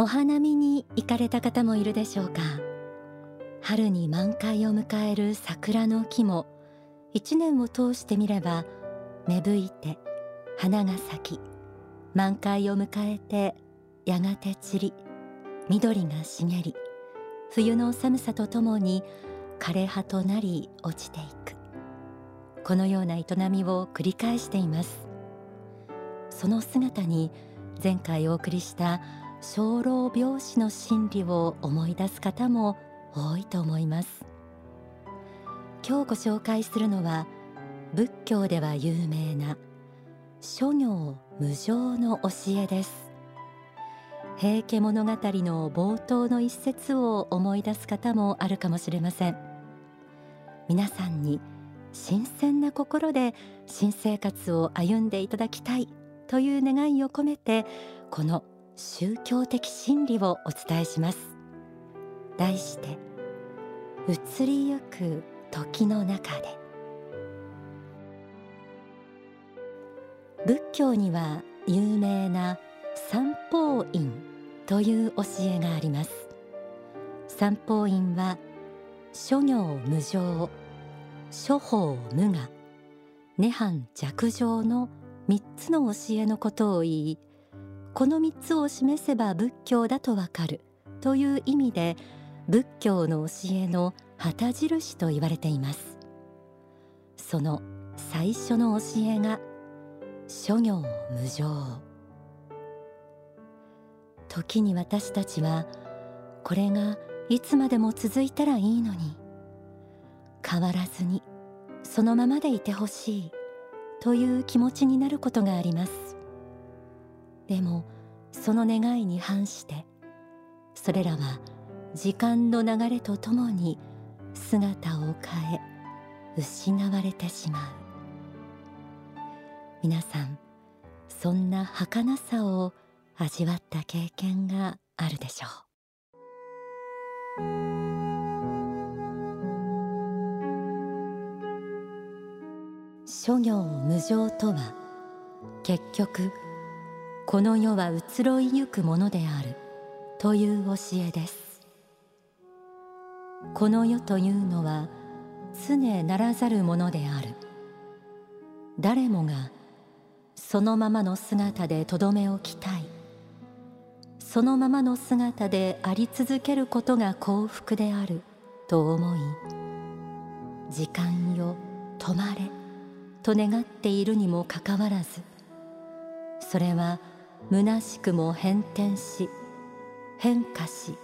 お花見に行かれた方もいるでしょうか。春に満開を迎える桜の木も一年を通してみれば芽吹いて花が咲き満開を迎えてやがて散り緑が茂り冬の寒さとともに枯れ葉となり落ちていく。このような営みを繰り返しています。その姿に前回お送りした生老病死の真理を思い出す方も多いと思います。今日ご紹介するのは仏教では有名な諸行無常の教えです。平家物語の冒頭の一節を思い出す方もあるかもしれません。皆さんに新鮮な心で新生活を歩んでいただきたいという願いを込めてこの宗教的真理をお伝えします。題して移りゆく時の中で。仏教には有名な三法院という教えがあります。三法院は諸行無常諸法無我涅槃弱情の三つの教えのことを言いこの三つを示せば仏教だとわかる。という意味で仏教の教えの旗印と言われています。その最初の教えが諸行無常。時に私たちはこれがいつまでも続いたらいいのに変わらずにそのままでいてほしいという気持ちになることがあります。でもその願いに反してそれらは時間の流れとともに姿を変え失われてしまう。皆さんそんな儚さを味わった経験があるでしょう。諸行無常とは結局この世は移ろいゆくものである。という教えです。この世というのは常ならざるものである。誰もがそのままの姿でとどめ置きたい。そのままの姿であり続けることが幸福である。と思い時間よ止まれと願っているにもかかわらずそれは虚しくも変転し変化し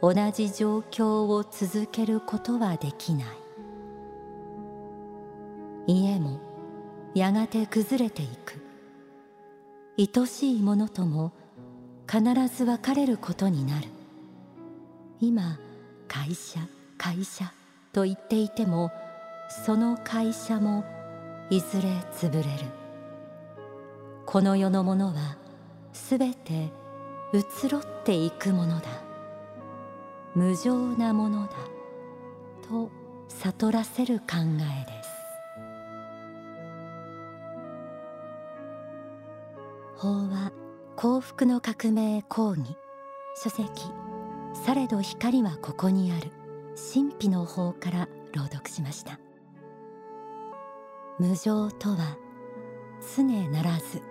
同じ状況を続けることはできない。家もやがて崩れていく。愛しいものとも必ず別れることになる。今会社会社と言っていてもその会社もいずれ潰れる。この世のものはすべて移ろっていくものだ。無常なものだ。と悟らせる考えです。法は幸福の革命講義。書籍。されど光はここにある。神秘の法から朗読しました。無常とは常ならず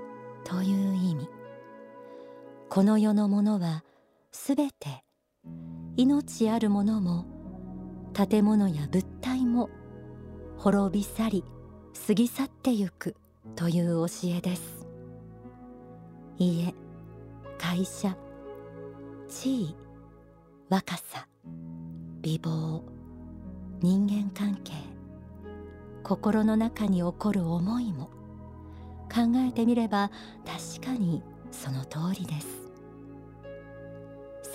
という意味。この世のものはすべて命あるものも建物や物体も滅び去り過ぎ去ってゆくという教えです。家会社地位若さ美貌人間関係心の中に起こる思いも考えてみれば確かにその通りです。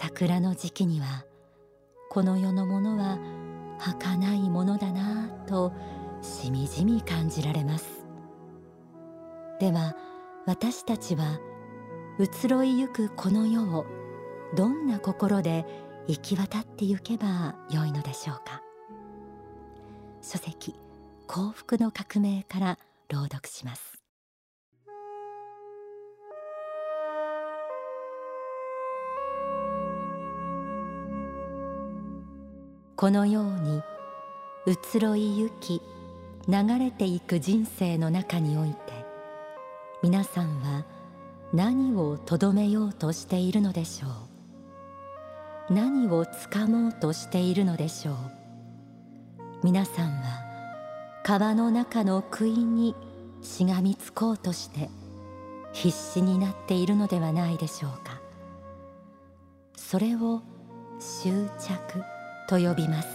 桜の時期にはこの世のものは儚いものだなぁとしみじみ感じられます。では私たちは移ろいゆくこの世をどんな心で行き渡ってゆけばよいのでしょうか。書籍幸福の革命から朗読します。このように移ろいゆき流れていく人生の中において皆さんは何をとどめようとしているのでしょう？何をつかもうとしているのでしょう？皆さんは川の中の杭にしがみつこうとして必死になっているのではないでしょうか？それを執着と呼びます。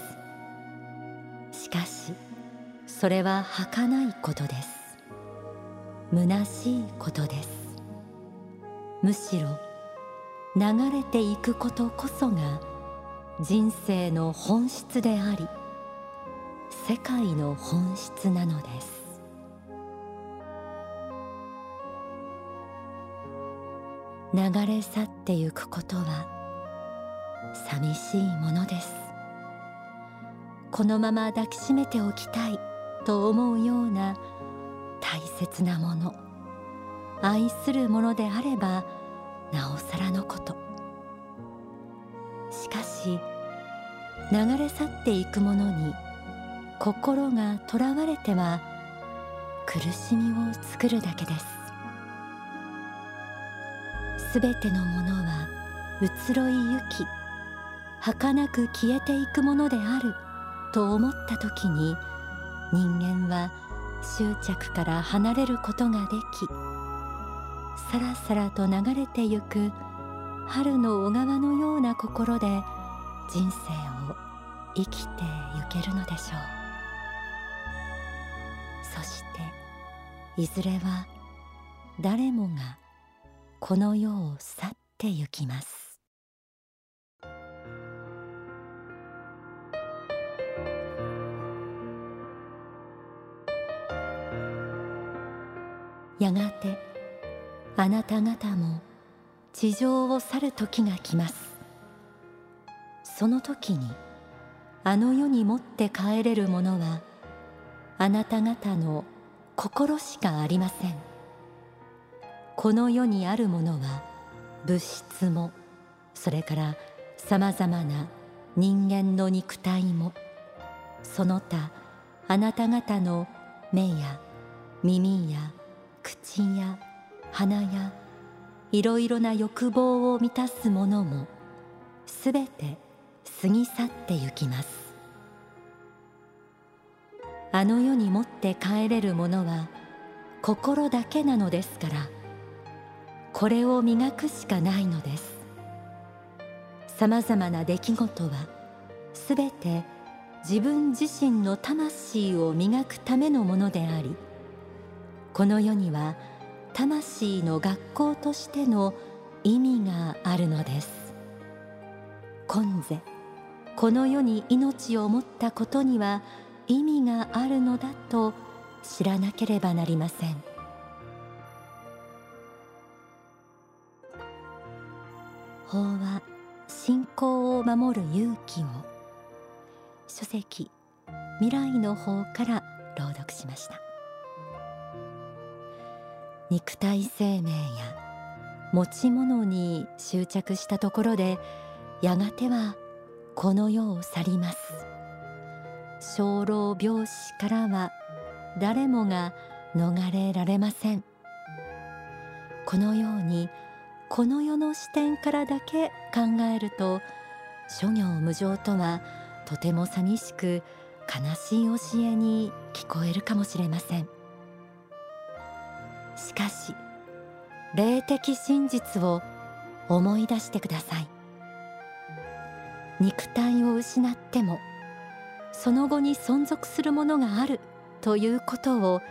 しかしそれは儚いことです。虚しいことです。むしろ流れていくことこそが人生の本質であり世界の本質なのです。流れ去ってゆくことは寂しいものです。このまま抱きしめておきたいと思うような大切なもの。愛するものであればなおさらのこと。しかし流れ去っていくものに心がとらわれては苦しみを作るだけです。すべてのものは移ろいゆき儚く消えていくものである。と思った時に人間は執着から離れることができさらさらと流れてゆく春の小川のような心で人生を生きてゆけるのでしょう。そしていずれは誰もがこの世を去ってゆきます。やがてあなた方も地上を去る時が来ます。その時にあの世に持って帰れるものはあなた方の心しかありません。この世にあるものは物質もそれからさまざまな人間の肉体もその他あなた方の目や耳や口や鼻やいろいろな欲望を満たすものもすべて過ぎ去ってゆきます。あの世に持って帰れるものは心だけなのですからこれを磨くしかないのです。さまざまな出来事はすべて自分自身の魂を磨くためのものでありこの世には魂の学校としての意味があるのです今世この世に命を持ったことには意味があるのだと知らなければなりません。法は信仰を守る勇気を書籍未来の法から朗読しました肉体生命や持ち物に執着したところでやがてはこの世を去ります。生老病死からは誰もが逃れられません。このようにこの世の視点からだけ考えると諸行無常とはとても寂しく悲しい教えに聞こえるかもしれません。しかし霊的真実を思い出してください肉体を失ってもその後に存続するものがあるということを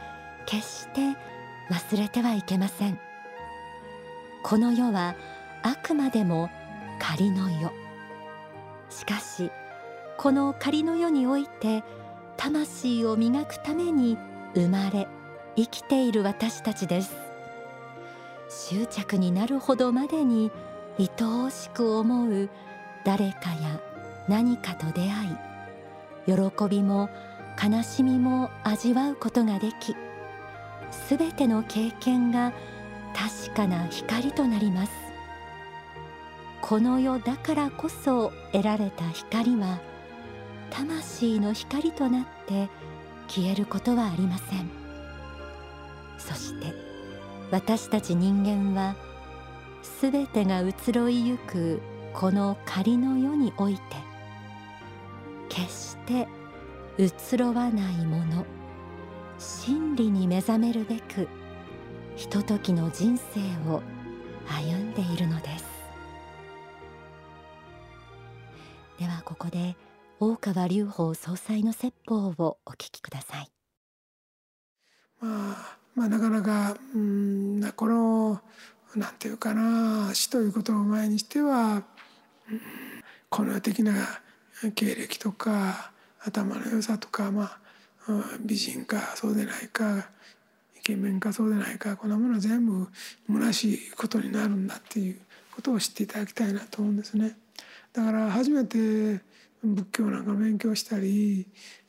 決して忘れてはいけません。この世はあくまでも仮の世しかしこの仮の世において魂を磨くために生まれ生きている私たちです。執着になるほどまでに愛おしく思う誰かや何かと出会い喜びも悲しみも味わうことができすべての経験が確かな光となります。この世だからこそ得られた光は魂の光となって消えることはありません。そして私たち人間はすべてが移ろいゆくこの仮の世において決して移ろわないもの真理に目覚めるべくひとときの人生を歩んでいるのですではここで大川隆法総裁の説法をお聞きください。まあ、まあなかなかうんこのなんていうかな死ということを前にしては、この的な経歴とか頭の良さとか、まあ、美人かそうでないかイケメンかそうでないかこんなものは全部虚しいことになるんだっていうことを知っていただきたいなと思うんですね。だから初めて仏教なんか勉強したり、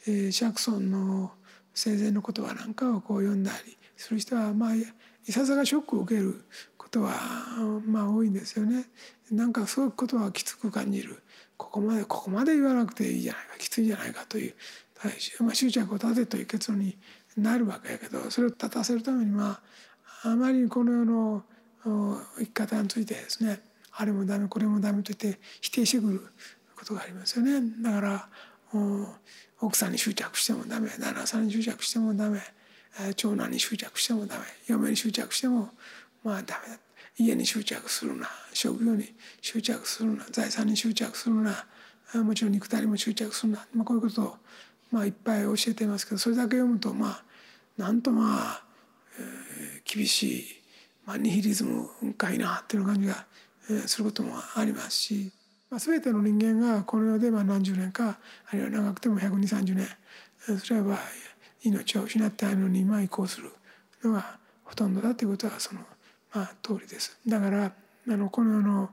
えー、釈尊の生前の言葉なんかをこう読んだりする人はまあいささかショックを受けることはまあ多いんですよね。なんかすごく言葉はきつく感じる。ここまでここまで言わなくていいじゃないかきついじゃないかという、まあ、執着を立てという結論になるわけやけどそれを立たせるためにまああまりこの世の生き方についてですねあれもダメこれもダメと言って否定してくることがありますよね。だから奥さんに執着してもダメ旦那さんに執着してもダメ。長男に執着してもダメ。嫁に執着してもまあダメだ。家に執着するな。職業に執着するな。財産に執着するな。もちろん肉体にも執着するな、まあ、こういうことを、まあ、いっぱい教えていますけどそれだけ読むとまあなんとまあ、えー、厳しい、まあ、ニヒリズムかいなっていう感じが、えー、することもありますし。まあ、全ての人間がこの世でまあ何十年かあるいは長くても12030年それは命を失ったのにまあ移行するのがほとんどだということはそのまあ通りです。だからあのこの世の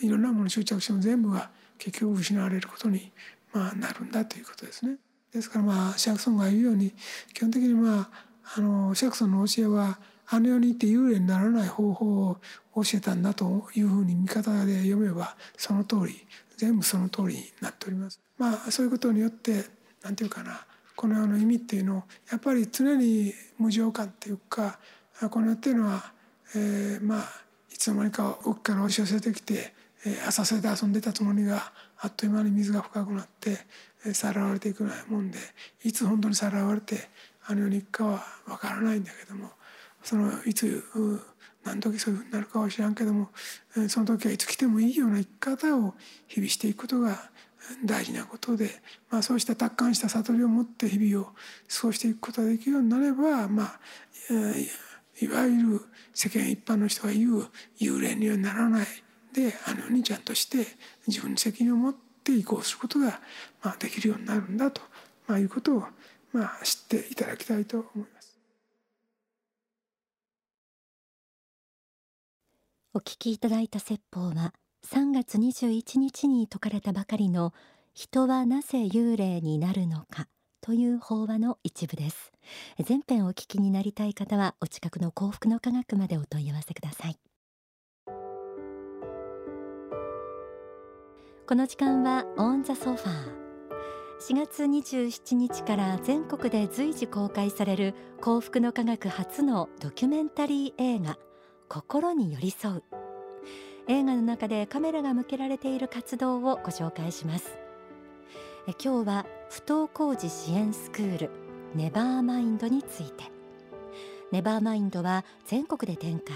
いろんなものに執着しても全部が結局失われることにまあなるんだということですね。ですからまあシャクソンが言うように基本的にまああのシャクソンの教えはあの世に行って幽霊にならない方法を教えたんだというふうに見方で読めばその通り全部その通りになっております。まあそういうことによって何て言うかなこの世の意味っていうのをやっぱり常に無常感っていうかこの世っていうのは、えー、まあいつの間にか奥から押し寄せてきて、えー、浅瀬で遊んでたつもりがあっという間に水が深くなってさらわれていくようなもんでいつ本当にさらわれてあの世に行くかは分からないんだけどもそのいつ何時そういうふうになるかは知らんけどもその時はいつ来てもいいような生き方を日々していくことが大事なことで、まあ、そうした達観した悟りを持って日々を過ごしていくことができるようになれば、まあ、いわゆる世間一般の人が言う幽霊にはならないであのようにちゃんとして自分に責任を持って移行することが、まあ、できるようになるんだと、まあ、いうことを、まあ、知っていただきたいと思います。お聞きいただいた説法は3月21日に説かれたばかりの人はなぜ幽霊になるのかという法話の一部です。全編お聞きになりたい方はお近くの幸福の科学までお問い合わせください。この時間はオンザソファー。4月27日から全国で随時公開される幸福の科学初のドキュメンタリー映画心に寄り添う。映画の中でカメラが向けられている活動をご紹介します。今日は不登校児支援スクールネバーマインドについて。ネバーマインドは全国で展開。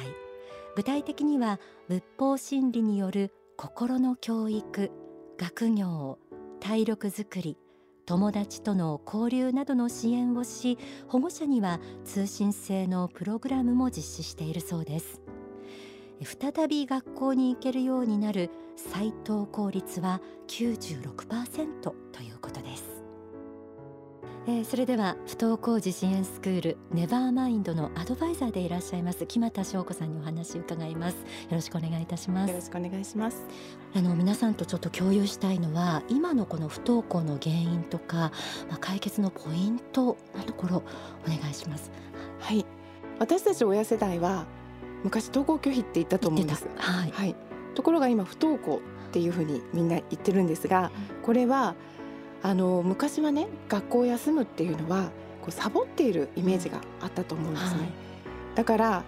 具体的には仏法真理による心の教育学業体力づくり友達との交流などの支援をし保護者には通信制のプログラムも実施しているそうです。再び学校に行けるようになる再登校率は96%ということです。えー、それでは不登校児支援スクールネバーマインドのアドバイザーでいらっしゃいます木又翔子さんにお話を伺います。よろしくお願いいたします。よろしくお願いします。あの皆さんとちょっと共有したいのは今のこの不登校の原因とか、まあ、解決のポイントのところお願いします。はい。私たち親世代は昔登校拒否って言ったと思うんです。はい、はい、はい、ところが今不登校っていうふうにみんな言ってるんですがこれはあの昔はね学校を休むっていうのはこうサボっているイメージがあったと思うんですね、はい、だから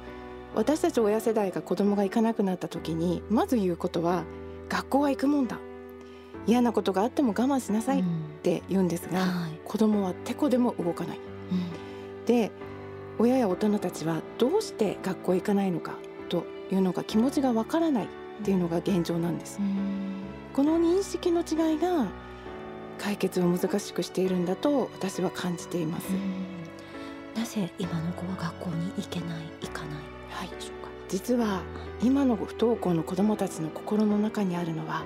私たち親世代が子供が行かなくなった時にまず言うことは学校は行くもんだ。嫌なことがあっても我慢しなさいって言うんですが、うん。はい、子供はてこでも動かない、うん、で親や大人たちはどうして学校へ行かないのかというのが気持ちがわからないっていうのが現状なんです、うん、この認識の違いが解決を難しくしているんだと私は感じています、なぜ今の子は学校に行けない行かないはい。でしょうか？実は今の不登校の子どもたちの心の中にあるのは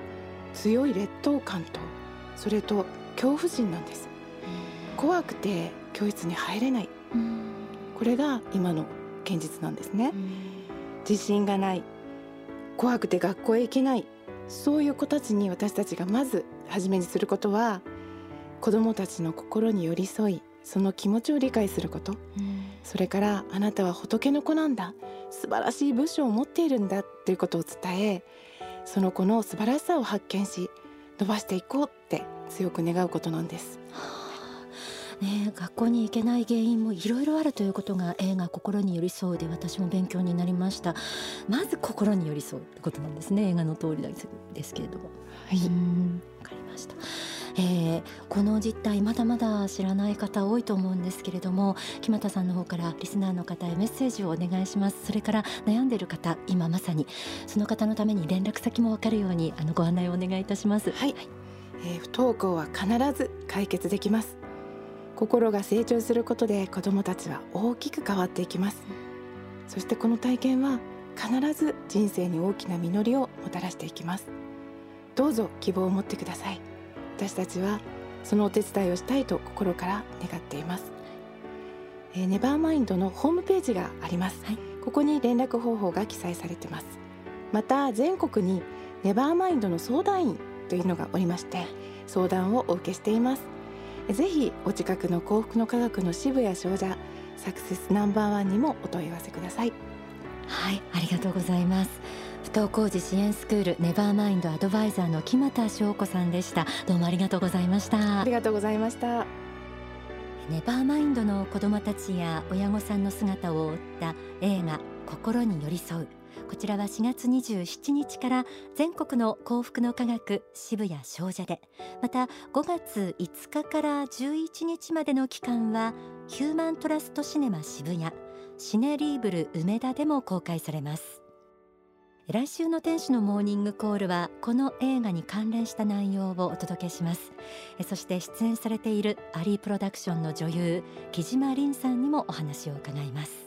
強い劣等感とそれと恐怖心なんです。怖くて教室に入れないこれが今の現実なんですね。自信がない。怖くて学校へ行けない。そういう子たちに私たちがまず初めにすることは子どもたちの心に寄り添いその気持ちを理解すること、それからあなたは仏の子なんだ。素晴らしい部署を持っているんだ。っていうことを伝えその子の素晴らしさを発見し伸ばしていこうって強く願うことなんです。ね、学校に行けない原因もいろいろあるということが映画心に寄り添うで私も勉強になりました。まず心に寄り添うってことなんですね。映画の通りですけれども。はい。わかりました。えー、この実態まだまだ知らない方多いと思うんですけれども木俣さんの方からリスナーの方へメッセージをお願いします。それから悩んでいる方今まさに。その方のために連絡先もわかるようにあのご案内をお願いいたします。はい、はい、えー、不登校は必ず解決できます心が成長することで子どもたちは大きく変わっていきます。そしてこの体験は必ず人生に大きな実りをもたらしていきます。どうぞ希望を持ってください。私たちはそのお手伝いをしたいと心から願っています、えー、ネバーマインドのホームページがあります、はい、ここに連絡方法が記載されてます。また全国にネバーマインドの相談員というのがおりまして相談をお受けしていますぜひお近くの幸福の科学の支部や商社サクセスナンバーワンにもお問い合わせください。はいありがとうございます。不登校児支援スクールネバーマインドアドバイザーの木俣翔子さんでした。どうもありがとうございました。ありがとうございました。ネバーマインドの子どもたちや親御さんの姿を追った映画心に寄り添うこちらは4月27日から全国の幸福の科学渋谷商社で。また5月5日から11日までの期間はヒューマントラストシネマ渋谷シネリーブル梅田でも公開されます。来週の天使のモーニングコールはこの映画に関連した内容をお届けします。そして出演されているアリープロダクションの女優木島凛さんにもお話を伺います。